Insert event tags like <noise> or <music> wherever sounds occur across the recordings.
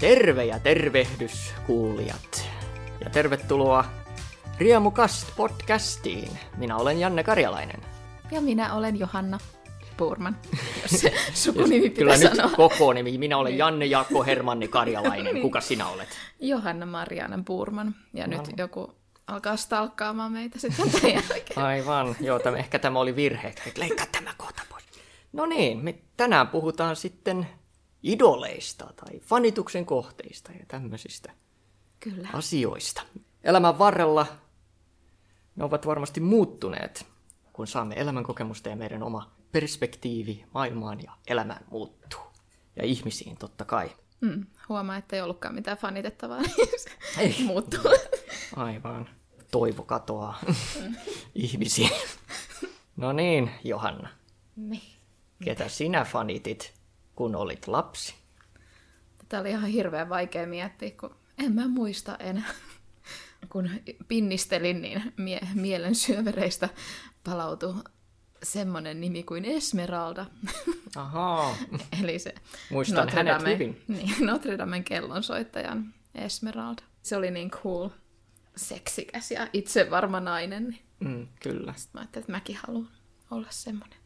Terve ja tervehdys kuulijat. Ja tervetuloa Riemukast podcastiin. Minä olen Janne Karjalainen. Ja minä olen Johanna Purman, jos se <laughs> sukunimi Kyllä pitää nyt sanoa. koko nimi. Minä olen Janne Jaakko Hermanni <laughs> Karjalainen. Kuka sinä olet? Johanna Marianen Purman. Ja nyt Aivan. joku alkaa stalkkaamaan meitä sitten <laughs> tämän jälkeen. Aivan, joo, tämä, ehkä tämä oli virhe. Leikkaa tämä kohta pois. No niin, me tänään puhutaan sitten idoleista tai fanituksen kohteista ja tämmöisistä Kyllä. asioista. Elämän varrella ne ovat varmasti muuttuneet, kun saamme elämänkokemusta ja meidän oma perspektiivi maailmaan ja elämään muuttuu. Ja ihmisiin totta kai. Mm, huomaa, että ei ollutkaan mitään fanitettavaa, Ei. <laughs> muuttuu. Aivan. Toivo katoaa <laughs> ihmisiin. No niin, Johanna. Niin. Ketä sinä fanitit, kun olit lapsi? Tätä oli ihan hirveän vaikea miettiä, kun en mä muista enää. Kun pinnistelin, niin mie- mielen syövereistä palautui semmoinen nimi kuin Esmeralda. Ahaa, Eli se Muistan hänet hyvin. Niin, Notre Damen kellonsoittajan Esmeralda. Se oli niin cool, seksikäs ja itse varma nainen. Niin mm, kyllä. mä ajattelin, että mäkin haluan olla semmoinen.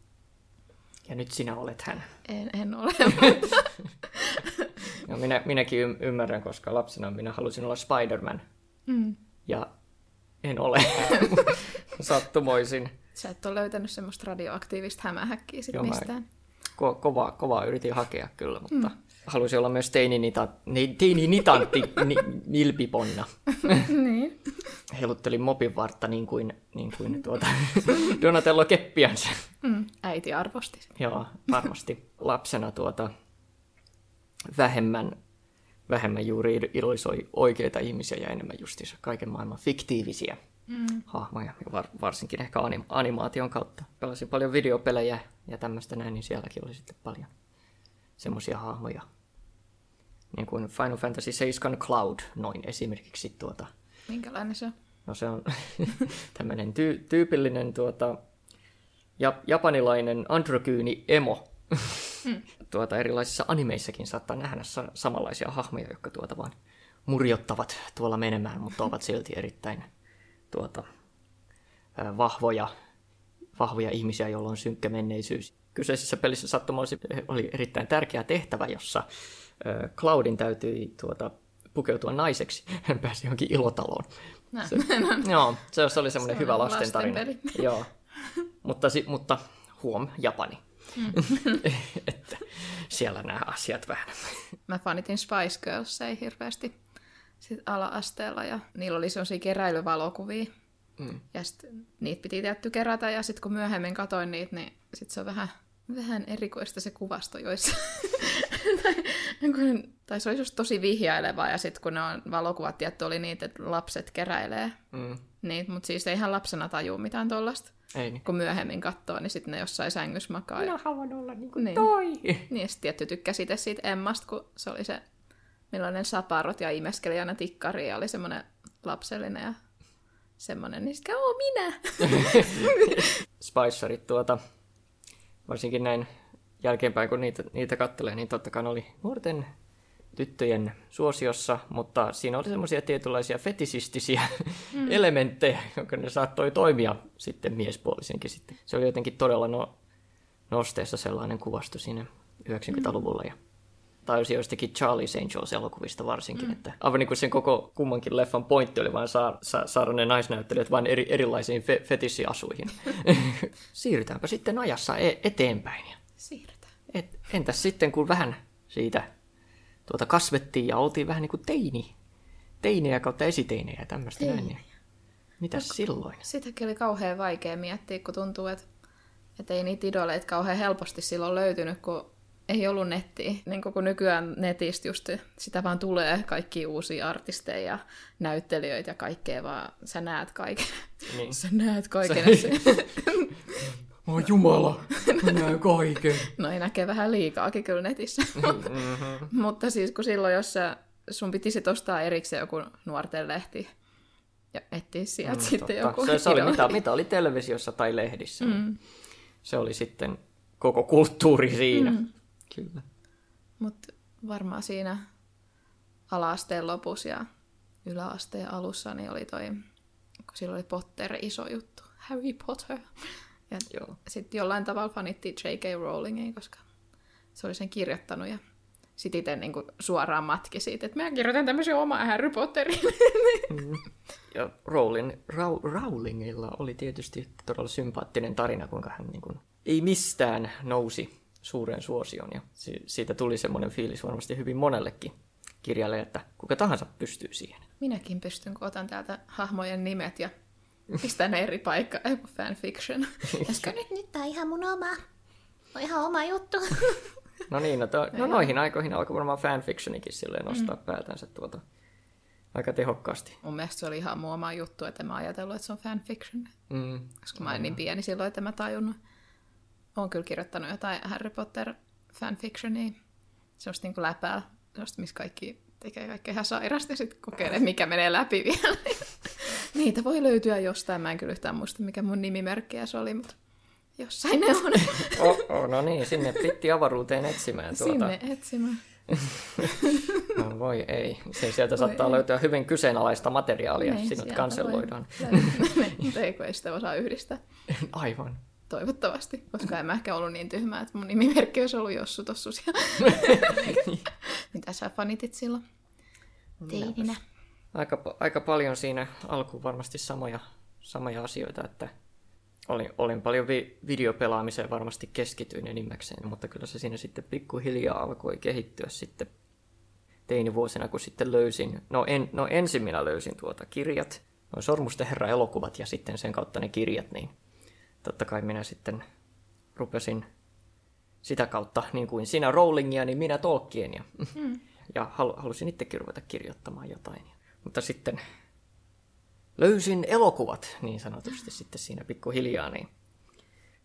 Ja nyt sinä olet hän. En, en ole, <laughs> mutta Ja <laughs> minä, minäkin ymmärrän, koska lapsena minä halusin olla Spider-Man. mm. Ja en ole <laughs> sattumoisin. sä et ole löytänyt semmoista radioaktiivista hämähäkkiä sit Joo, mä- mistään. Ko- kovaa, kovaa yritin hakea kyllä, mutta mm. halusin olla myös teininita, ni- teininitantti ni- nilpiponna. niin. Heiluttelin mopin vartta niin kuin, niin kuin tuota, Donatello keppiänsä. Mm. Äiti arvosti. Joo, varmasti lapsena tuota, vähemmän, vähemmän juuri idolisoi oikeita ihmisiä ja enemmän justiinsa kaiken maailman fiktiivisiä mm. hahmoja, ja var, varsinkin ehkä anim, animaation kautta. Pelasin paljon videopelejä ja tämmöistä näin, niin sielläkin oli sitten paljon semmoisia hahmoja. Niin kuin Final Fantasy 7 Cloud, noin esimerkiksi tuota, Minkälainen se on? No se on <laughs> tämmöinen ty- tyypillinen tuota, ja, japanilainen androgyyni emo. <laughs> tuota, erilaisissa animeissakin saattaa nähdä sa- samanlaisia hahmoja, jotka tuota vaan murjottavat tuolla menemään, mutta ovat silti erittäin tuota, vahvoja, vahvoja ihmisiä, joilla on synkkä menneisyys. Kyseisessä pelissä sattumoisin oli erittäin tärkeä tehtävä, jossa Cloudin täytyi tuota, pukeutua naiseksi. <laughs> Hän pääsi johonkin ilotaloon. Nä. Se, <laughs> joo, se, se oli semmoinen hyvä lastentarina. lastenpeli. joo. Mutta, mutta huom, Japani. Mm. <laughs> että siellä nämä asiat vähän. Mä fanitin Spice Girls ei hirveästi sit ala-asteella ja niillä oli sellaisia keräilyvalokuvia. Mm. Ja sitten niitä piti tietty kerätä ja sitten kun myöhemmin katoin niitä, niin sit se on vähän, vähän erikoista se kuvasto joissa. <laughs> tai, kun, tai se oli just tosi vihjailevaa ja sitten kun ne on valokuvat, tietty oli niitä, että lapset keräilee Mm. Niitä, mutta siis ei ihan lapsena tajua mitään tollasta. Ei niin. Kun myöhemmin katsoo, niin sitten ne jossain sängyssä makaa. ja- Minä haluan olla niin kuin Niin. toi. Niin, sitten tietty tykkäsi itse siitä Emmasta, kun se oli se, millainen saparot ja imeskeli aina tikkari ja oli semmoinen lapsellinen ja semmoinen, niin sitten oo minä! <laughs> Spicerit tuota, varsinkin näin jälkeenpäin, kun niitä, niitä kattelee, niin totta kai ne oli nuorten tyttöjen suosiossa, mutta siinä oli semmoisia tietynlaisia fetisistisiä mm. <laughs> elementtejä, jotka ne saattoi toimia sitten miespuolisenkin sitten. Se oli jotenkin todella no, nosteessa sellainen kuvasto siinä 90-luvulla ja taisi joistakin Charlie's Angels-elokuvista varsinkin, mm. että aivan niin kuin sen koko kummankin leffan pointti oli vain saa, saa, saada ne naisnäyttelijät vain eri, erilaisiin fe, fetissiasuihin. <laughs> Siirrytäänpä sitten ajassa e- eteenpäin. Siirrytään. Et, entäs sitten, kun vähän siitä tuota kasvettiin ja oltiin vähän niin kuin teini, teinejä kautta esiteinejä ja tämmöistä näin, niin mitäs silloin? Sitäkin oli kauhean vaikea miettiä, kun tuntuu, että, että ei niitä idoleita kauhean helposti silloin löytynyt, kun ei ollut nettiä. Niin kun nykyään netistä just sitä vaan tulee kaikki uusia artisteja ja näyttelijöitä ja kaikkea, vaan sä näet kaiken. Niin. Sä näet kaiken. <laughs> Oh jumala, mä näen kaiken. <laughs> No ei näkee vähän liikaakin kyllä netissä. mm-hmm. Mutta siis kun silloin, jos sä, sun piti sit ostaa erikseen joku nuorten lehti ja etsiä sieltä mm, sitten joku se, se oli mitä, mitä oli televisiossa tai lehdissä. Mm. Se oli sitten koko kulttuuri siinä. Mm. Kyllä. Mutta varmaan siinä ala-asteen lopussa ja yläasteen alussa, niin oli toi, kun silloin oli Potter iso juttu, Harry Potter. Ja Joo. sitten jollain tavalla fanittiin J.K. Rowlingia, koska se oli sen kirjoittanut ja sitten itse niin suoraan matki siitä, että mä kirjoitan tämmöisen oman Harry Potterin. <laughs> Ja Rowling, Rau, Rowlingilla oli tietysti todella sympaattinen tarina, kuinka hän niin kuin, ei mistään nousi suuren suosion. Ja si- siitä tuli semmoinen fiilis varmasti hyvin monellekin kirjalle, että kuka tahansa pystyy siihen. Minäkin pystyn, kun otan täältä hahmojen nimet ja pistän ne eri paikka eh, fanfiction. <laughs> Koska nyt, nyt tää on ihan mun oma. On ihan oma juttu. <laughs> No niin, no, to, no noihin aikoihin alkoi varmaan fanfictionikin silleen nostaa mm. päätänsä tuota aika tehokkaasti. Mun mielestä se oli ihan mun oma juttu, että mä ajatellut, että se on fanfiction. Mm. Koska mä olin niin pieni silloin, että mä tajunnut. Oon kyllä kirjoittanut jotain Harry Potter fanfictionia. Semmoista niin läpää, semmoista, missä kaikki tekee kaikkea ihan sairasta ja sitten kokeilee, mikä menee läpi vielä. <laughs> Niitä voi löytyä jostain. Mä en kyllä yhtään muista, mikä mun nimimerkkiä se oli, mutta jossain ne on. Oh, oh, no niin, sinne pitti avaruuteen etsimään tuota. Sinne etsimään. <laughs> No voi ei. Se sieltä saattaa ei. löytyä hyvin kyseenalaista materiaalia, Niin, sinut kanselloidaan. voi. Mutta ei, kun ei sitä osaa yhdistää. <laughs> Aivan. Toivottavasti, koska en mä ehkä ollut niin tyhmä, että mun nimimerkki olisi ollut Jossu Tossus. Ja... <laughs> Mitä sä fanitit silloin? Teininä. Aika, aika paljon siinä alkuun varmasti samoja, samoja asioita, että olin, olin paljon vi- videopelaamiseen varmasti keskityin enimmäkseen, mutta kyllä se siinä sitten pikkuhiljaa alkoi kehittyä sitten teinivuosina, kun sitten löysin, no, en, no ensin minä löysin tuota kirjat, noin Sormusten herra elokuvat ja sitten sen kautta ne kirjat, niin totta kai minä sitten rupesin sitä kautta, niin kuin sinä Rowlingia, niin minä Tolkienia. Mm. <laughs> Ja hal- halusin itsekin ruveta kirjoittamaan jotain. Mutta sitten löysin elokuvat, niin sanotusti sitten siinä pikkuhiljaa. Niin.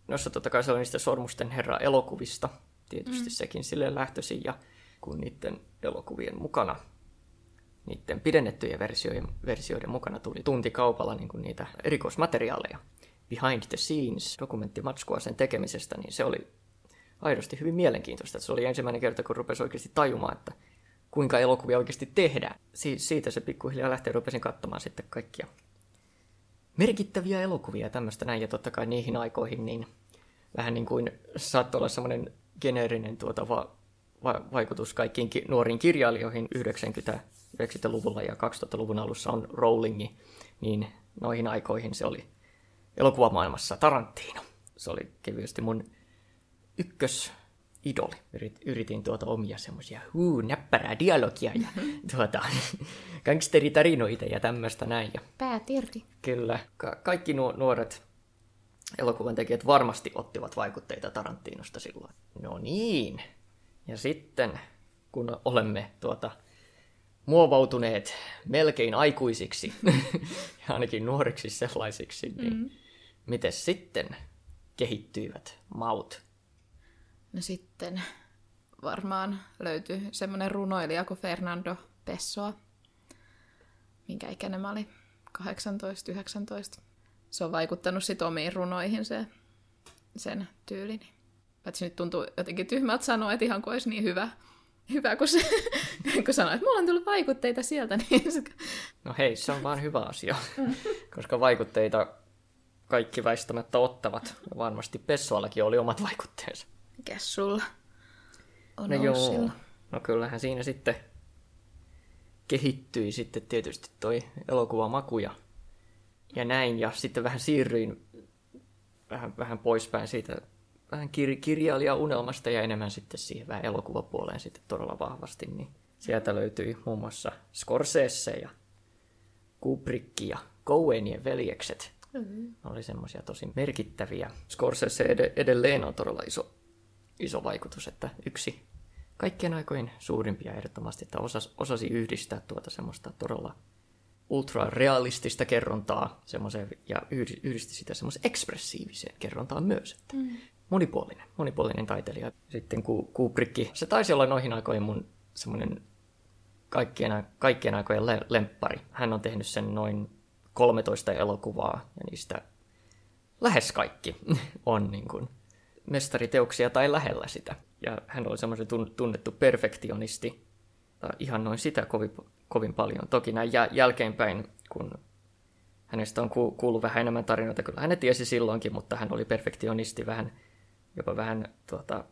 Noissa totta kai se oli niistä Sormusten herra elokuvista, tietysti mm. sekin sille lähtöisin, ja kun niiden elokuvien mukana, niiden pidennettyjen versioiden, versioiden mukana tuli tuntikaupalla niin kuin niitä erikoismateriaaleja, behind the scenes, dokumenttimatskua sen tekemisestä, niin se oli aidosti hyvin mielenkiintoista. Se oli ensimmäinen kerta, kun rupesi oikeasti tajumaan, että kuinka elokuvia oikeasti tehdään. Si- siitä se pikkuhiljaa lähtee rupesin katsomaan sitten kaikkia merkittäviä elokuvia ja tämmöistä näin. Ja totta kai niihin aikoihin niin vähän niin kuin saattoi olla semmoinen geneerinen tuota va- va- vaikutus kaikkiin ki- nuoriin kirjailijoihin 90 90-luvulla ja 2000-luvun alussa on Rowlingi, niin noihin aikoihin se oli elokuvamaailmassa Tarantino. Se oli kevyesti mun ykkös idoli. Yrit, yritin tuota omia semmoisia huu, näppärää dialogia ja <laughs> tuota, gangsteritarinoita ja tämmöistä näin. Ja Päät irti. kyllä, ka- kaikki nuo, nuoret elokuvan tekijät varmasti ottivat vaikutteita Tarantinosta silloin. No niin. Ja sitten, kun olemme tuota, muovautuneet melkein aikuisiksi, <laughs> ja ainakin nuoriksi sellaisiksi, niin mm. miten sitten kehittyivät maut? No sitten varmaan löytyi semmoinen runoilija kuin Fernando Pessoa, minkä ikäinen mä olin, 18-19. Se on vaikuttanut sit omiin runoihin se, sen tyylini. Paitsi nyt tuntuu jotenkin tyhmältä sanoa, että ihan kuin olisi niin hyvä, hyvä kun, se, <laughs> kun sanoo, että mulla on tullut vaikutteita sieltä. <laughs> Niin se, No hei, se on vaan hyvä asia, <laughs> koska vaikutteita kaikki väistämättä ottavat. Ja varmasti Pessoallakin oli omat vaikutteensa. Mikäs sulla on No ollut joo, silloin? no kyllähän siinä sitten kehittyi sitten tietysti toi elokuvamaku ja, ja näin. Ja sitten vähän siirryin vähän, vähän poispäin siitä vähän kir- kirjailija-unelmasta ja enemmän sitten siihen vähän elokuvapuoleen sitten todella vahvasti. Niin sieltä löytyi muun muassa Scorsese ja Kubrick ja Coenien veljekset. Mm. Oli semmoisia tosi merkittäviä. Scorsese ed- edelleen on todella iso, iso vaikutus, että yksi kaikkien aikojen suurimpia ehdottomasti, että osasi, osasi yhdistää tuota semmoista todella ultrarealistista kerrontaa semmoiseen, ja yhdi- yhdisti sitä semmoiseen ekspressiiviseen kerrontaan myös. Että mm. Monipuolinen, monipuolinen taiteilija. Sitten Ku- Kubrick, se taisi olla noihin aikoihin mun semmoinen kaikkien, kaikkien aikojen le- lemppari. Hän on tehnyt sen noin 13 elokuvaa, ja niistä lähes kaikki <laughs> on niin kuin mestariteoksia tai lähellä sitä. Ja hän oli semmoisen tun- tunnettu perfektionisti, ihan noin sitä kovin, kovin paljon. Toki näin jälkeenpäin, kun hänestä on kuullut vähän enemmän tarinoita, kyllä hän tiesi silloinkin, mutta hän oli perfektionisti vähän, jopa vähän tuota,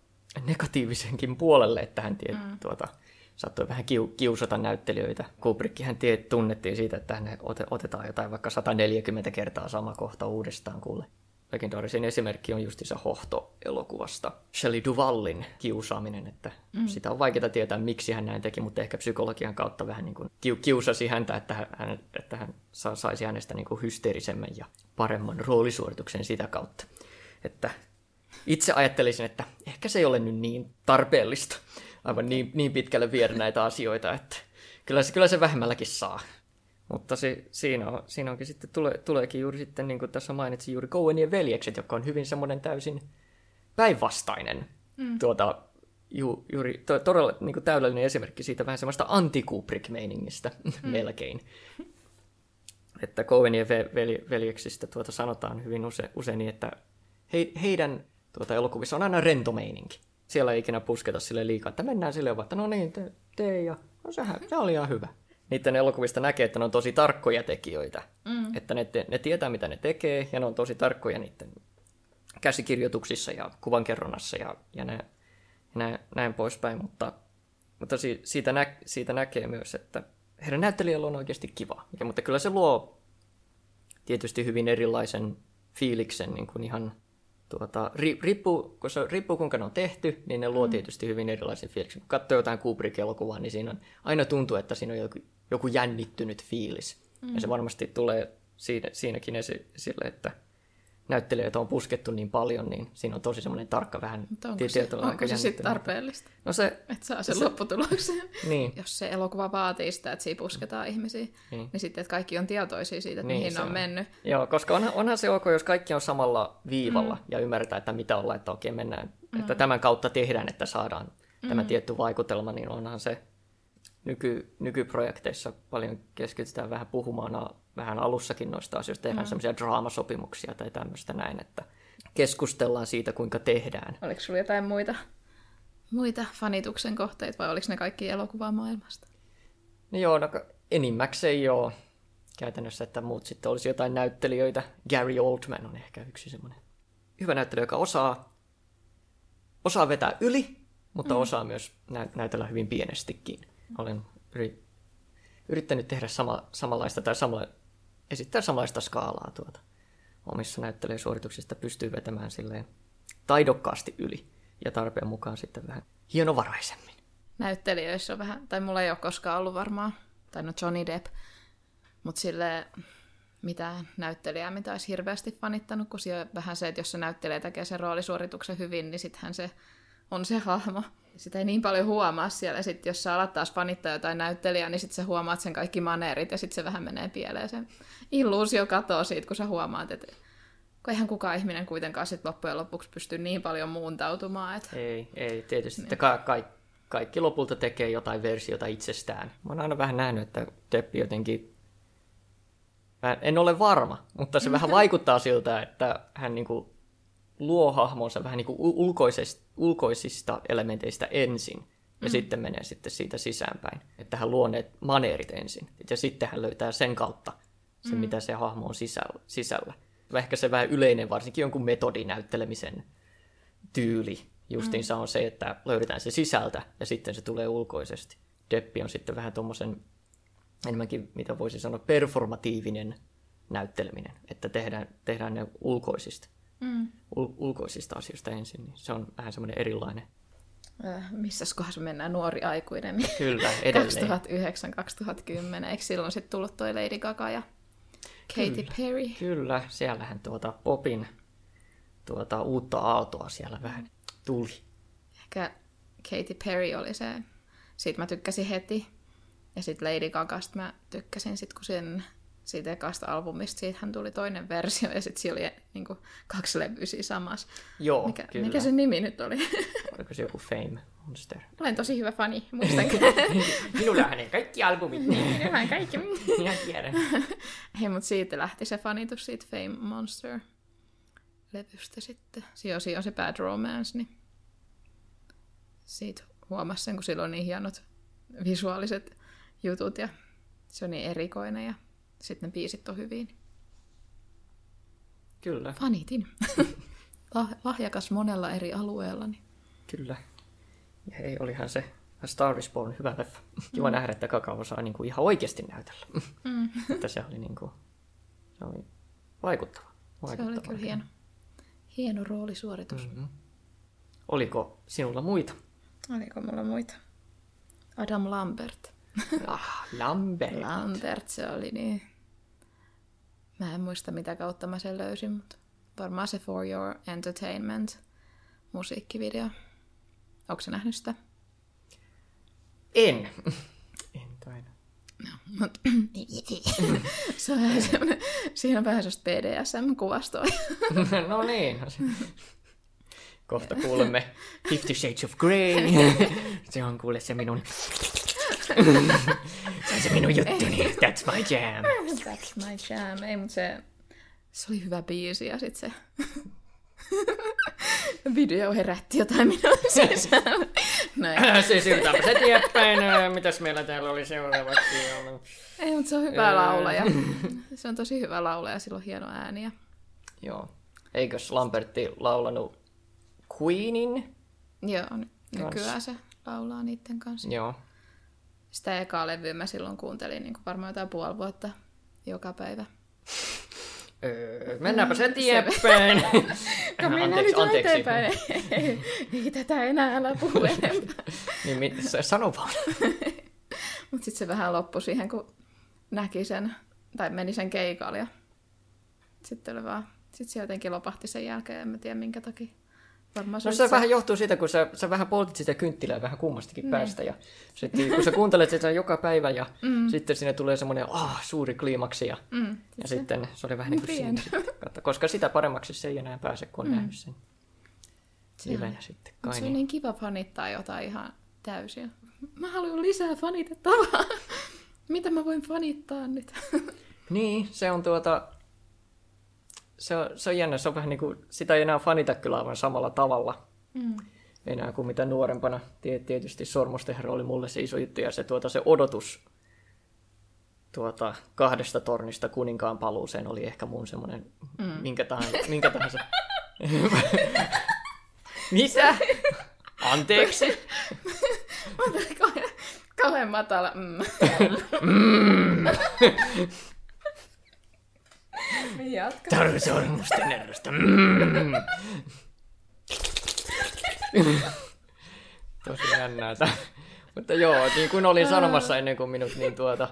negatiivisenkin puolelle, että hän tie, mm. tuota, saattoi vähän kiu, kiusata näyttelijöitä. Kubrickhan tie, tunnettiin siitä, että hän otetaan jotain vaikka 140 kertaa sama kohta uudestaan kuule. Legendaarisin esimerkki on justiinsa Hohto-elokuvasta. Shelley Duvallin kiusaaminen, että mm. sitä on vaikeaa tietää, miksi hän näin teki, mutta ehkä psykologian kautta vähän niin kuin kiusasi häntä, että hän, että hän saisi hänestä niin kuin hysteerisemmän ja paremman roolisuorituksen sitä kautta. Että itse ajattelisin, että ehkä se ei ole nyt niin tarpeellista aivan niin, niin pitkälle viedä näitä asioita, että kyllä se, kyllä se vähemmälläkin saa. Mutta se, siinä, on, siinä onkin sitten, tule, tuleekin juuri sitten, niin kuin tässä mainitsin, juuri Coenien veljekset, joka on hyvin semmoinen täysin päinvastainen mm. tuota, ju, juuri to, todella niin kuin täydellinen esimerkki siitä vähän semmoista anti meiningistä mm. <laughs> melkein. Että Coenien ve, veljeksistä tuota sanotaan hyvin use, usein niin, että he, heidän tuota, elokuvissa on aina rento meininki. Siellä ei ikinä pusketa sille liikaa, että mennään sille että no niin, tee, te ja no sehän, se oli ihan hyvä niiden elokuvista näkee, että ne on tosi tarkkoja tekijöitä. Mm. Että ne, te, ne tietää, mitä ne tekee, ja ne on tosi tarkkoja niiden käsikirjoituksissa ja kuvankerronnassa ja, ja, nä, ja nä, näin poispäin. Mutta, mutta si, siitä, nä, siitä näkee myös, että heidän näyttelijällä on oikeasti kiva. Ja, mutta kyllä se luo tietysti hyvin erilaisen fiiliksen niin kuin ihan tuota, riippuu, kun se, riippuu kuinka ne on tehty, niin ne luo mm. tietysti hyvin erilaisen fiiliksen. Kun katsoo jotain Kubrick-elokuvaa, niin siinä on, aina tuntuu, että siinä on joku, joku jännittynyt fiilis. Mm. Ja se varmasti tulee siinä, siinäkin esille, että näyttelijöitä on puskettu niin paljon, niin siinä on tosi semmoinen tarkka vähän Mutta onko se, onko se sitten tarpeellista? No se, että saa sen se, lopputuloksen. <laughs> Niin. Jos se elokuva vaatii sitä, että siinä pusketaan ihmisiä, niin, niin sitten että kaikki on tietoisia siitä, että niin, mihin ne on, on mennyt. Joo, koska onhan, onhan se ok, jos kaikki on samalla viivalla mm. ja ymmärretään, että mitä ollaan, että okei mennään, mm. että tämän kautta tehdään, että saadaan mm. tämä tietty vaikutelma, niin onhan se nyky, nykyprojekteissa paljon keskitytään vähän puhumaan vähän alussakin noista asioista, tehdään mm. semmoisia draamasopimuksia tai tämmöistä näin, että keskustellaan siitä, kuinka tehdään. Oliko sinulla jotain muita, muita fanituksen kohteita vai oliko ne kaikki elokuvamaailmasta? No joo, no enimmäkseen joo. Käytännössä, että muut sitten olisi jotain näyttelijöitä. Gary Oldman on ehkä yksi semmoinen hyvä näyttelijä, joka osaa, osaa vetää yli, mutta mm. osaa myös nä- näytellä hyvin pienestikin olen yrittänyt tehdä sama, samanlaista tai samalla, esittää samanlaista skaalaa tuota omissa näyttelijäsuorituksista pystyy vetämään silleen taidokkaasti yli ja tarpeen mukaan sitten vähän hienovaraisemmin. Näyttelijöissä on vähän, tai mulla ei ole koskaan ollut varmaan, tai no Johnny Depp, mutta sille mitään näyttelijää, mitä olisi hirveästi fanittanut, kun vähän se, että jos se näyttelijä tekee sen roolisuorituksen hyvin, niin sittenhän se on se hahmo sitä ei niin paljon huomaa siellä. Sitten jos sä alat taas fanittaa jotain näyttelijää, niin sitten sä huomaat sen kaikki maneerit ja sitten se vähän menee pieleen. Se illuusio katoaa siitä, kun sä huomaat, että kun eihän kukaan ihminen kuitenkaan sit loppujen lopuksi pysty niin paljon muuntautumaan. Että... Ei, ei tietysti. Niin. Ka- ka- kaikki lopulta tekee jotain versiota itsestään. Mä oon aina vähän nähnyt, että Teppi jotenkin... Mä en ole varma, mutta se vähän <laughs> vaikuttaa siltä, että hän niinku luo hahmonsa vähän niin kuin ulkoisista, ulkoisista elementeistä ensin, ja mm. sitten menee sitten siitä sisäänpäin. Että hän luo ne maneerit ensin, ja sitten hän löytää sen kautta se, mm. mitä se hahmo on sisällä. sisällä. Ehkä se vähän yleinen, varsinkin jonkun metodinäyttelemisen tyyli justiinsa mm. on se, että löydetään se sisältä, ja sitten se tulee ulkoisesti. Deppi on sitten vähän tuommoisen enemmänkin, mitä voisi sanoa, performatiivinen näytteleminen, että tehdään, tehdään ne ulkoisista mm. ul- ulkoisista asioista ensin, niin se on vähän semmoinen erilainen. Äh, missäs kohdassa mennään nuori aikuinen? <laughs> Kyllä, <laughs> edelleen. 2009-2010, eikö silloin sitten tullut toi Lady Gaga ja Katy kyllä, Perry? Kyllä, siellähän tuota popin tuota, uutta aaltoa siellä vähän tuli. Ehkä Katy Perry oli se, siitä mä tykkäsin heti. Ja sitten Lady Gagasta mä tykkäsin sitten, kun sen siitä ekasta albumista. Siitähän tuli toinen versio ja sitten siellä oli niin kuin, kaksi levyä samassa. Joo, mikä, kyllä. mikä se nimi nyt oli? <laughs> Oliko se joku Fame Monster? Olen tosi hyvä fani, <laughs> muistan. Minulla on hänen kaikki albumit. Minulla on kaikki. <laughs> Minä tiedän. Hei, mutta siitä lähti se fanitus siitä Fame Monster levystä sitten. Siinä on se Bad Romance, niin siitä huomasi sen, kun sillä on niin hienot visuaaliset jutut ja se on niin erikoinen ja sitten ne biisit on hyvin. Kyllä, Fanitin. <laughs> Lah- Lahjakas monella eri alueella. Niin. kyllä. Ja hei, olihan se A Star is Born hyvä leffa. Kiva nähdä, että Kakao saa niinku ihan oikeasti näytellä. Mm. <laughs> että se oli, niinku, se oli vaikuttava. Se oli vaikuttava. kyllä hieno, hieno roolisuoritus. Mm. Mhm. Oliko sinulla muita? Oliko mulla muita? Adam Lambert. <laughs> ah, Lambert. Lambert, se oli niin... Mä en muista mitä kautta mä sen löysin, mutta varmaan se For Your Entertainment musiikkivideo. Onko se nähnyt sitä? En. <laughs> en taida. Mut, <clears throat> se on vähän semmoinen, siinä on vähän sellaista BDSM-kuvastoa. <laughs> no niin. Kohta kuulemme Fifty Shades of Grey. se on kuule se minun... se on se minun juttuni. That's my jam. That's my jam. Ei, mutta se, se oli hyvä biisi ja sitten se video herätti jotain minun sisällä. <laughs> Näin. se siirrytäänpä se eteenpäin. Mitäs meillä täällä oli seuraavaksi? Ei, mutta se on hyvä laulaja. Se on tosi hyvä laulaja, sillä on hieno ääni. Ja... Joo. Eikös Lambertti laulanut Queenin? Joo, ny- nykyään se laulaa niiden kanssa. Joo. Sitä ekaa levyä mä silloin kuuntelin niin varmaan jotain puoli vuotta joka päivä. Öö, mennäänpä se eteenpäin. <laughs> anteeksi, anteeksi. eteenpäin. Ei, ei tätä enää, älä puhu <laughs> enempää. Niin, mit, sano vaan. <laughs> Mutta sitten se vähän loppui siihen, kun näki sen, tai meni sen keikalle. Ja sitten oli vaan, sitten se jotenkin lopahti sen jälkeen, en mä tiedä minkä takia. Varmaan No oli se vähän johtuu siitä, kun sä, sä vähän poltit sitä kynttilää vähän kummastakin Niin. päästä. Ja sitten kun sä kuuntelet sitä joka päivä ja mm. sitten sinne tulee semmoinen ah, suuri kliimaksi ja, Mm, ja sitten se oli vähän niin kuin siinä sitten. Koska sitä paremmaksi se ei enää pääse, kun on Mm. nähnyt sen Se livenä sitten. Kai se on niin. niin kiva fanittaa jotain ihan täysin. Mä haluan lisää fanitettavaa. <laughs> Mitä mä voin fanittaa nyt? <laughs> niin, se on tuota... Se on, se on jännä, se on vähän niin kuin, sitä ei enää fanita kyllä aivan samalla tavalla Mm. enää kuin mitä nuorempana. Tiet- Tietysti Sormusten herra oli mulle se iso juttu ja se, tuota, se odotus tuota, kahdesta tornista kuninkaan paluuseen oli ehkä mun semmoinen, mm. minkä tahansa. <laughs> Minkä tahansa. <laughs> Mitä? Anteeksi? <laughs> Mä kauhean, kauhean matala. Mm. Niin jatka. Taru Sormusten herrasta. Mm. Tosi jännää tää. Mutta joo, niin kuin olin sanomassa ennen kuin minut niin tuota,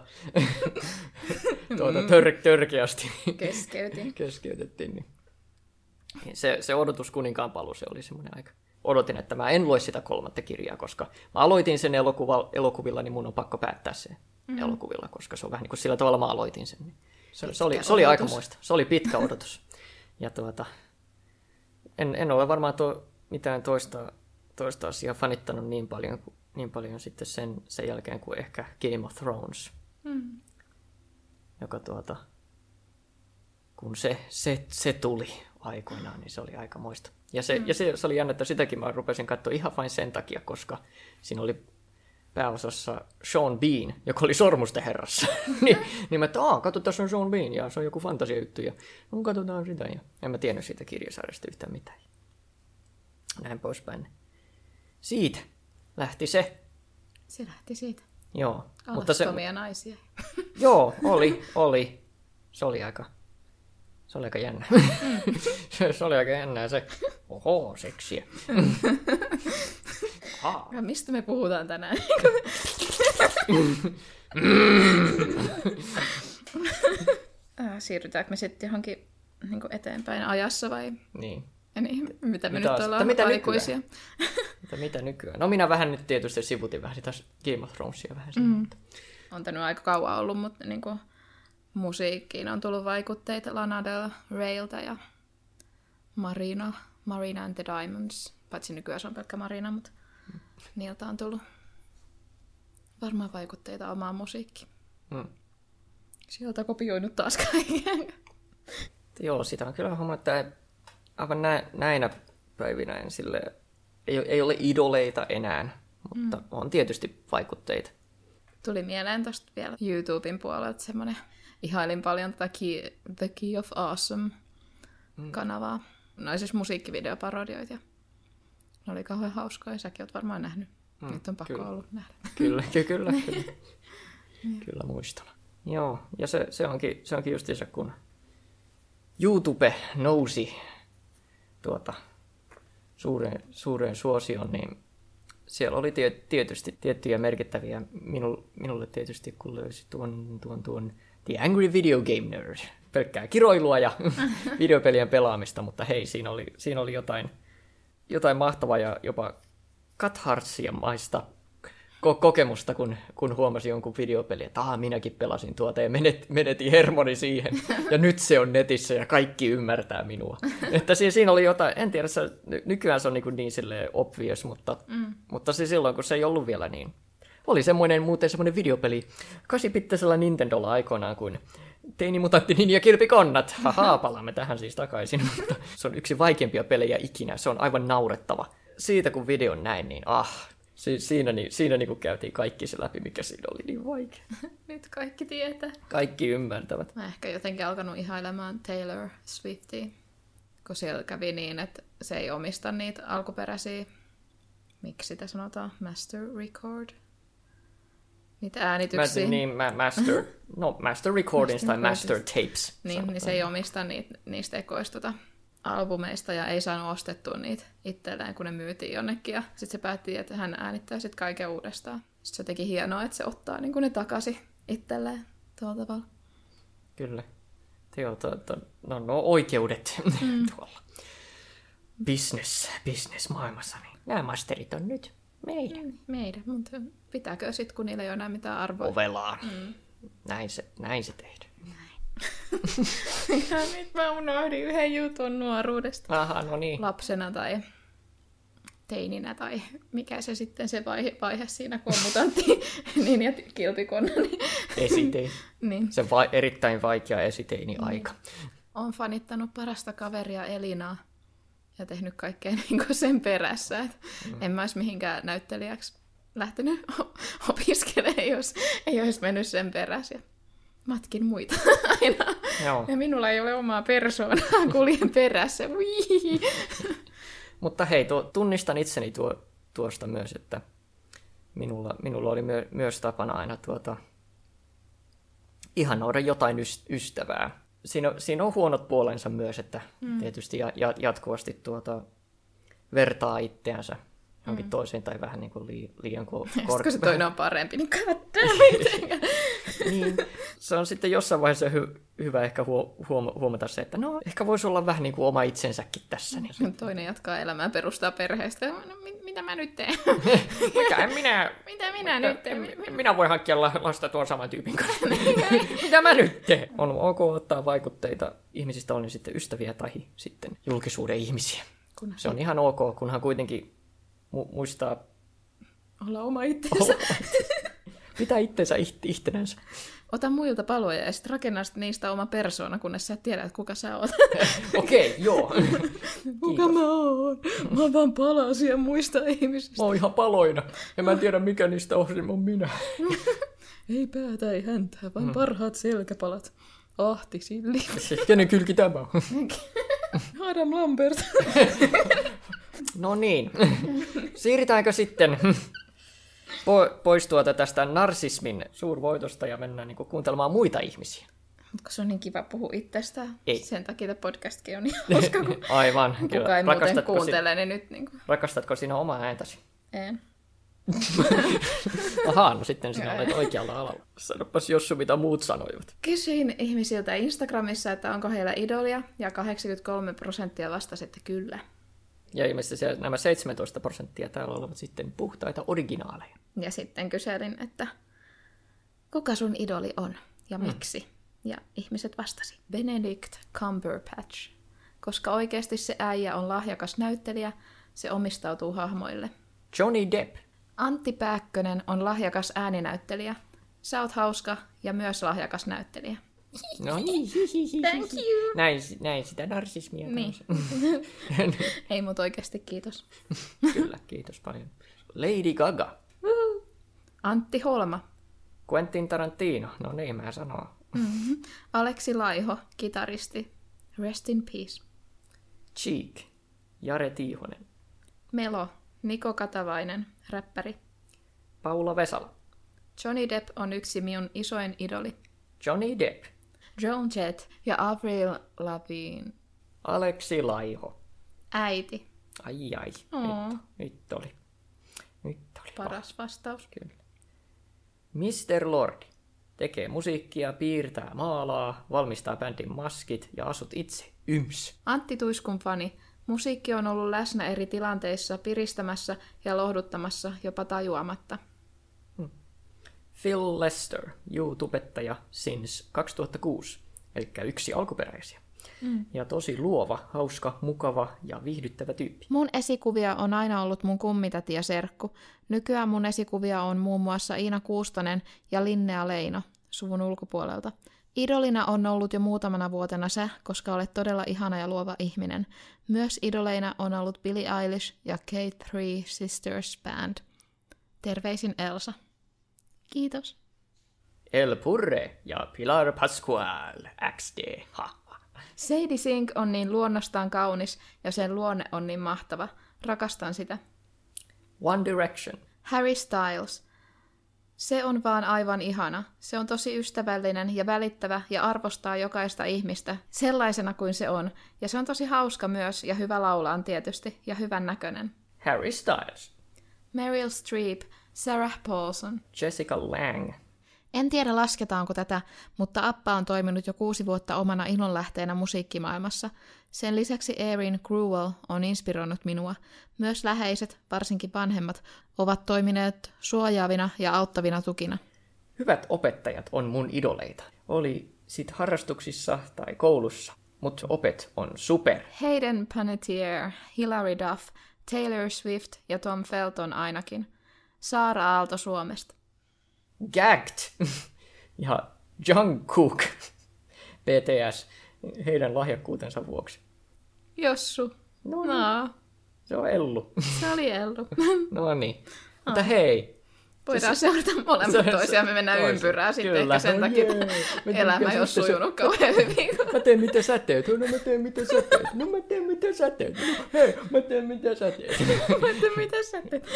tuota tör, törkeästi Keskeytin. keskeytettiin. Niin. Se, se odotus kuninkaan paluu, se oli semmoinen aika. Odotin, että mä en lue sitä kolmatta kirjaa, koska mä aloitin sen elokuva, elokuvilla, niin mun on pakko päättää se mm-hmm. elokuvilla, koska se on vähän niin kuin sillä tavalla mä aloitin sen. Niin se, se, oli, se oli aikamoista. Se oli pitkä odotus. Ja tuota, en, en ole varmaan to, mitään toista, toista asiaa fanittanut niin paljon, niin paljon sitten sen, sen jälkeen kuin ehkä Game of Thrones Mm. joka tuota, kun se, se, se tuli aikoinaan, niin se oli aika moista. Ja, se, mm. ja se, se oli jännä, että sitäkin mä rupesin katsoa ihan vain sen takia, koska siinä oli pääosassa Sean Bean, joka oli Sormusten herrassa. <laughs> niin, niin mä, että aah, katso, tässä on Sean Bean, ja se on joku fantasiajuttu, ja no, katsotaan sitä. Ja en mä tiennyt siitä kirjasarjasta yhtään mitään. Näin poispäin. Siitä lähti se. Se lähti siitä. Joo, mutta se, naisia. <laughs> Joo, oli, oli. Se oli aika, se oli aika jännä. se, <laughs> se oli aika jännää se, oho, seksiä. Ja mistä me puhutaan tänään? Äh, Siirrytäänkö me sitten johonkin niin eteenpäin ajassa vai Niin, ja niin, mitä me Mitä nyt ollaan mitä aikuisia? mutta mitä nykyään? No minä vähän nyt tietysti sivutin vähän sitä Game of Thronesia vähän. Mm. On tämä nyt aika kauan ollut, mutta niin kuin musiikkiin on tullut vaikutteita Lana Del Reyltä ja Marina, Marina and the Diamonds. Paitsi nykyään se on pelkkä Marina, mutta niiltä on tullut varmaan vaikutteita omaan musiikkiin. Mm. Sieltä kopioinut taas kaiken. Joo, sitä on kyllä huomannut, että aivan nä, näinä päivinä en sille, ei, ei ole idoleita enää, mutta mm. on tietysti vaikutteita. Tuli mieleen tosta vielä YouTuben puolelta semmonen, ihailin paljon tätä Key, The Key of Awesome-kanavaa. No siis musiikkivideoparodioita. Ne oli kauhean hauskoja, säkin oot varmaan nähnyt. Mm, Nyt on pakko kyllä. ollut nähdä. Kyllä, ky- kyllä, <laughs> kyllä. kyllä muistan. Joo, ja se, se onkin, se onkin justiinsa, kun YouTube nousi tuota, suureen, suureen suosioon, niin siellä oli tie, tietysti tiettyjä merkittäviä, minu, minulle tietysti kun löysi tuon, tuon, tuon The Angry Video Game Nerd, pelkkää kiroilua ja <laughs> videopelien pelaamista, mutta hei, siinä oli, siinä oli jotain, jotain mahtavaa ja jopa katharsia maista ko- kokemusta, kun, kun huomasi jonkun videopeli, että aha, minäkin pelasin tuota ja menet, menetin hermoni siihen. Ja nyt se on netissä ja kaikki ymmärtää minua. <laughs> Että siinä, siinä oli jotain, en tiedä, se, ny- nykyään se on niin, niin silleen obvious, mutta, mm. mutta se silloin, kun se ei ollut vielä niin. Oli semmoinen muuten semmoinen videopeli 8 Nintendolla aikoinaan, kun Teini mutantti Ninja kilpikonnat. Haha, palaamme tähän siis takaisin. <laughs> Mutta se on yksi vaikeimpia pelejä ikinä. Se on aivan naurettava. Siitä kun videon näin, niin ah, si- siinä, niin, siinä niin käytiin kaikki se läpi, mikä siinä oli niin vaikea. <laughs> Nyt kaikki tietää. Kaikki ymmärtävät. Mä ehkä jotenkin alkanut ihailemaan Taylor Swiftia, kun siellä kävi niin, että se ei omista niitä alkuperäisiä, miksi sitä sanotaan, master record, niitä Mä, äänityksiä. niin, ma- master, no, master recordings tai master tapes. Niin, niin se ei omista niitä, niistä ekoista tota, albumeista ja ei saanut ostettua niitä itselleen, kun ne myytiin jonnekin. Ja sitten se päätti, että hän äänittää sitten kaiken uudestaan. Sitten se teki hienoa, että se ottaa niin ne takaisin itselleen tuolla tavalla. Kyllä. Joo, to, to, no, no oikeudet <laughs> mm. tuolla. Business, business maailmassa, niin nämä masterit on nyt meidän Mm, Meidän, mutta pitääkö sitten, kun niillä ei ole enää mitään arvoa? ovelaan. Mm. Näin, se, näin se tehdään. <laughs> Ja nyt mä unohdin yhden jutun nuoruudesta. Aha, no niin. Lapsena tai teininä tai mikä se sitten se vaihe, vaihe siinä, kun on mutantti <laughs> niin ja kilpikonna. Niin, Esitein. <laughs> niin. Se va- erittäin vaikea esiteini aika. on fanittanut parasta kaveria Elinaa ja tehnyt kaikkea niin sen perässä. Et mm. En mä olisi mihinkään näyttelijäksi lähtenyt <laughs> opiskelemaan, jos ei olisi mennyt sen perässä. Ja matkin muita <laughs> aina. Joo. Ja minulla ei ole omaa persoonaa, <laughs> kuljen perässä. Mutta hei, tuo, tunnistan itseni tuo, tuosta myös, että minulla, minulla oli myö, myös tapana aina tuota, ihanoida jotain ys, ystävää. Siinä, on- siinä on huonot puolensa myös, että mm. tietysti ja, ja, jatkuvasti tuota, vertaa itseänsä johonkin mm. toiseen tai vähän niin kuin lii, liian ko- <laughs> Sitten kun se toinen on parempi, niin <laughs> miten. <laughs> niin, se on sitten jossain vaiheessa hy- hyvä ehkä huo- huom- huomata se, että no ehkä voisi olla vähän niin kuin oma itsensäkin tässä. Niin. Toinen jatkaa elämää, perustaa perheestä. No, mit- mitä mä nyt teen? Mikä en minä mitä minä nyt teen? Mi- Minä voin hankkia la- lasta tuon saman tyypin kanssa. Mitä mä nyt teen? On ok ottaa vaikutteita ihmisistä, on sitten ystäviä tai sitten julkisuuden ihmisiä. Kunhan Se on ihan ok, kunhan kuitenkin mu- muistaa olla oma itsensä. <laughs> pitää itsensä iht- ittenänsä. Ota muilta paloja ja sitten rakenna sit niistä oma persoona, kunnes sä et tiedä, että kuka sä oot. <laughs> Okei, okay, joo. <laughs> kuka mä oon? Mä oon vaan palasia muista ihmisistä. Mä oon ihan paloina. Ja mä en tiedä, mikä niistä on, on minä. Ei päätä, ei häntää, vaan parhaat selkäpalat. Ahti silli. Kenen kylki tämä on? Adam Lambert. No niin. Siirrytäänkö sitten po- pois tuota tästä narsismin suurvoitosta ja mennään niin kuuntelemaan muita ihmisiä? Mutta se on niin kiva puhua itsestään. Ei. Sen takia tämä podcastkin on niin <laughs> hauska, kun Aivan. kuka ei muuten Rakastatko, si- kuuntele, niin nyt niin kuin, rakastatko sinä omaa ääntäsi? en. <laughs> Ahaa, no sitten sinä olet oikealla alalla. Sanopas Jossu, mitä muut sanoivat. Kysyin ihmisiltä Instagramissa, että onko heillä idolia, ja 83 prosenttia vastasi, että kyllä. Ja ilmeisesti siellä nämä 17 prosenttia täällä olevat sitten puhtaita originaaleja. Ja sitten kyselin, että kuka sun idoli on ja miksi? Ja ihmiset vastasi, Benedict Cumberbatch. Koska oikeasti se äijä on lahjakas näyttelijä, se omistautuu hahmoille. Johnny Depp. Antti Pääkkönen on lahjakas ääninäyttelijä. Sä oot hauska ja myös lahjakas näyttelijä. No <laughs> niin. Thank you! Näin, näin sitä narsismia Niin. <laughs> Ei mut oikeasti kiitos. Kyllä, kiitos paljon. Lady Gaga. Antti Holma. Quentin Tarantino, no niin mä sanoo. Mm-hmm. Aleksi Laiho, kitaristi. Rest in peace. Cheek, Jare Tiihonen. Melo, Niko Katavainen, räppäri. Paula Vesala. Johnny Depp on yksi minun isoin idoli. Johnny Depp. Joan Jett ja Avril Lavigne. Aleksi Laiho. Äiti. Ai ai, Oo. nyt, nyt oli. Nyt oli Paras vastaus. Kyllä. Mr. Lord. Tekee musiikkia, piirtää, maalaa, valmistaa bändin maskit ja asut itse. Yms. Antti Tuiskun fani. Musiikki on ollut läsnä eri tilanteissa, piristämässä ja lohduttamassa jopa tajuamatta. Phil Lester, YouTubettaja since 2006, eli yksi alkuperäisiä. Mm. Ja tosi luova, hauska, mukava ja viihdyttävä tyyppi. Mun esikuvia on aina ollut mun kummitäti ja serkku. Nykyään mun esikuvia on muun muassa Iina Kuustonen ja Linnea Leino suvun ulkopuolelta. Idolina on ollut jo muutamana vuotena sä, koska olet todella ihana ja luova ihminen. Myös idoleina on ollut Billie Eilish ja K3 Sisters Band. Terveisin Elsa. Kiitos. El Purre ja Pilar Pascual, XD. Ha. Sadie Sink on niin luonnostaan kaunis ja sen luonne on niin mahtava. Rakastan sitä. One Direction. Harry Styles. Se on vaan aivan ihana. Se on tosi ystävällinen ja välittävä ja arvostaa jokaista ihmistä sellaisena kuin se on. Ja se on tosi hauska myös ja hyvä laulaan tietysti ja hyvän näköinen. Harry Styles. Meryl Streep, Sarah Paulson. Jessica Lang. En tiedä lasketaanko tätä, mutta Appa on toiminut jo kuusi vuotta omana ilonlähteenä musiikkimaailmassa. Sen lisäksi Erin Gruel on inspiroinut minua. Myös läheiset, varsinkin vanhemmat, ovat toimineet suojaavina ja auttavina tukina. Hyvät opettajat on mun idoleita. Oli sit harrastuksissa tai koulussa, mutta opet on super. Hayden Panettiere, Hilary Duff, Taylor Swift ja Tom Felton ainakin. Saara Aalto Suomesta. Gagged <laughs> ja Jungkook <laughs> BTS heidän lahjakkuutensa vuoksi. Jossu. No, No, se on Ellu. se oli Ellu. <laughs> No niin. Mutta hei. Voidaan seurata molemmat se- toisiaan, me mennään toisen. ympyrää sitten Kyllä. ehkä sen No takia, että Mä elämä ei ole sujunut kauhean hyvin. Mä teen mitä sä teet. No mä teen mitä sä teet. No mä teen mitä sä teet. No, hei, mä teen mitä sä teet. Mä en tiedä, mitä sä teet.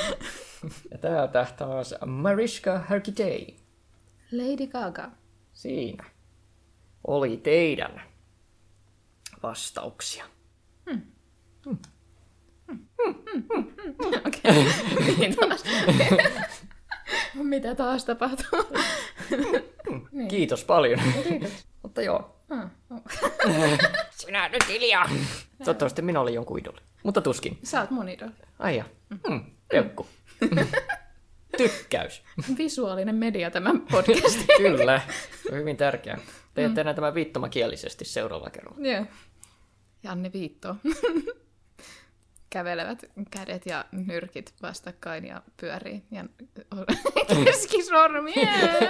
Ja täältä taas Mariska Hargitay. Lady Gaga. Siinä oli teidän vastauksia. Okei, niin taas. <laughs> Mitä taas tapahtuu? <laughs> Kiitos paljon. <laughs> Mutta joo, Ah, oh. sinä nyt hiljaa. Toivottavasti minä olin jonkun idoli. Mutta tuskin. Sä oot mun idoli. Ai ja. Hmm, peukku. Tykkäys. Visuaalinen media tämän podcastin. Kyllä. Se on hyvin tärkeää. Teette mm. tämä viittomakielisesti seuraavalla kerralla. Joo. Janne Viitto. Kävelevät kädet ja nyrkit vastakkain ja pyörii. Ja <laughs> keskisormi.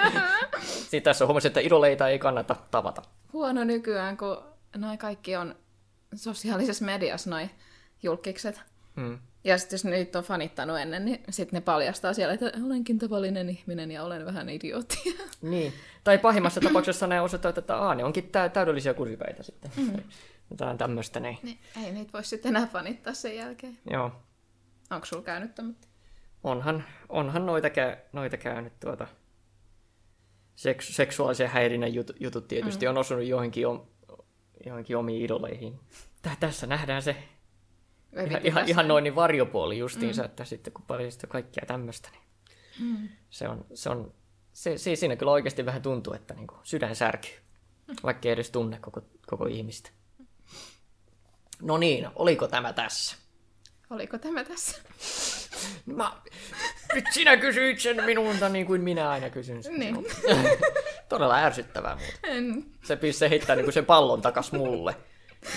<laughs> Sitten tässä on huomasin, että idoleita ei kannata tavata. Huono nykyään, kun noi kaikki on sosiaalisessa mediassa, noi julkikset. Hmm. Ja sitten jos niitä on fanittanut ennen, niin sitten ne paljastaa siellä, että olenkin tavallinen ihminen ja olen vähän idiootti. Niin. Tai pahimmassa tapauksessa ne osoittavat, että Aa, ne onkin tä- täydellisiä kusipäitä sitten. Mm. Jotain tämmöistä näin. Niin, ei niitä voi sitten enää fanittaa sen jälkeen. Joo. Onko sulla käynyt tämmöistä? Onhan, onhan noita, kä- noita käynyt tuota seks- seksuaalisen häirinnän jut- jutut tietysti mm. on osunut johonkin, om- johonkin omiin idoleihin. Tä- tässä nähdään se Ei ihan, ihan, ihan noin varjopuoli justiinsa, mm. että sitten kun paljastaa kaikkia tämmöistä, niin Mm. se on, se on se, se, siinä kyllä oikeasti vähän tuntuu, että niin kuin sydän särkyy, vaikka ei edes tunne koko, koko ihmistä. No niin, oliko tämä tässä? Oliko tämä tässä? <laughs> Mä, nyt sinä kysyit sen minulta niin kuin minä aina kysyn sen. Niin. <laughs> Todella ärsyttävää muuten. En. Se, se heittää niin kuin sen pallon takas mulle.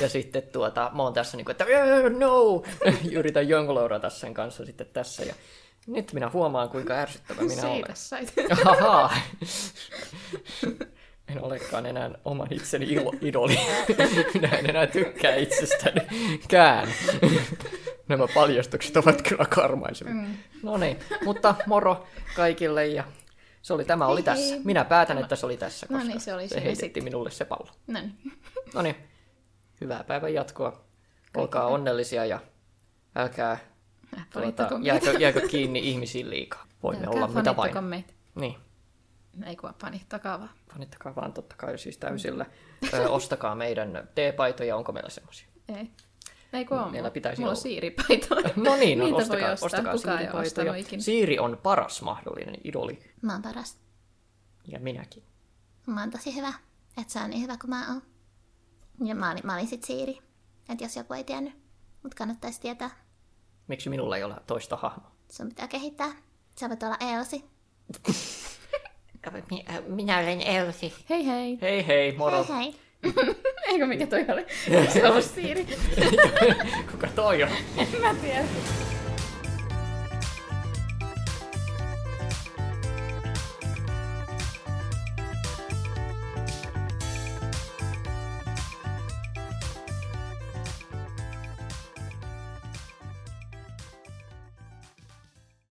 Ja sitten tuota, mä oon tässä niin kuin, että "Eh, no, <laughs> yritän jonglorata sen kanssa sitten tässä. Ja nyt minä huomaan, kuinka ärsyttävä minä olen. Siitä sait. Ahaa. En olekaan enää oman itseni ilo- idoli. <laughs> Minä en enää tykkää itsestänikään. <laughs> Nämä paljastukset ovat kyllä karmaisevia. Mm. No niin, mutta moro kaikille ja Se oli, tämä oli tässä. Minä päätän, että se oli tässä, No koska niin, se oli se heitettiin sitten. minulle se pallo. No niin. No niin, hyvää päivän jatkoa. Olkaa onnellisia ja älkää tuota, jääkö, jääkö kiinni ihmisiin liikaa. Voimme Älkää olla mitä vain. meitä. Niin, Ei kun panittakaa vaan. panittakaa vaan totta kai siis täysillä. Ö, ostakaa meidän teepaitoja, onko meillä semmoisia? Ei. Ei kun on. Meillä mulla. pitäisi mulla on olla. siiripaitoja. <laughs> No niin, no, Niitä voi ostakaa, ostaa. ostakaa Kukaan siiripaitoja. Siiri on paras mahdollinen idoli. Mä oon paras. Ja minäkin. Mä oon tosi hyvä. Että se on niin hyvä kuin mä oon. Ja mä olin, mä olin sit Siiri. Että jos joku ei tiennyt. Mut kannattaisi tietää. Miksi minulla ei ole toista hahmoa? Sun pitää kehittää. Sä voit olla Elsi. <laughs> Minä olen Elsi. Hei hei. Hei hei, moro. Hei hei. <laughs> Eikö mikä toi oli? <laughs> Se ollut siiri? Kuka toi on? Mä tiedän.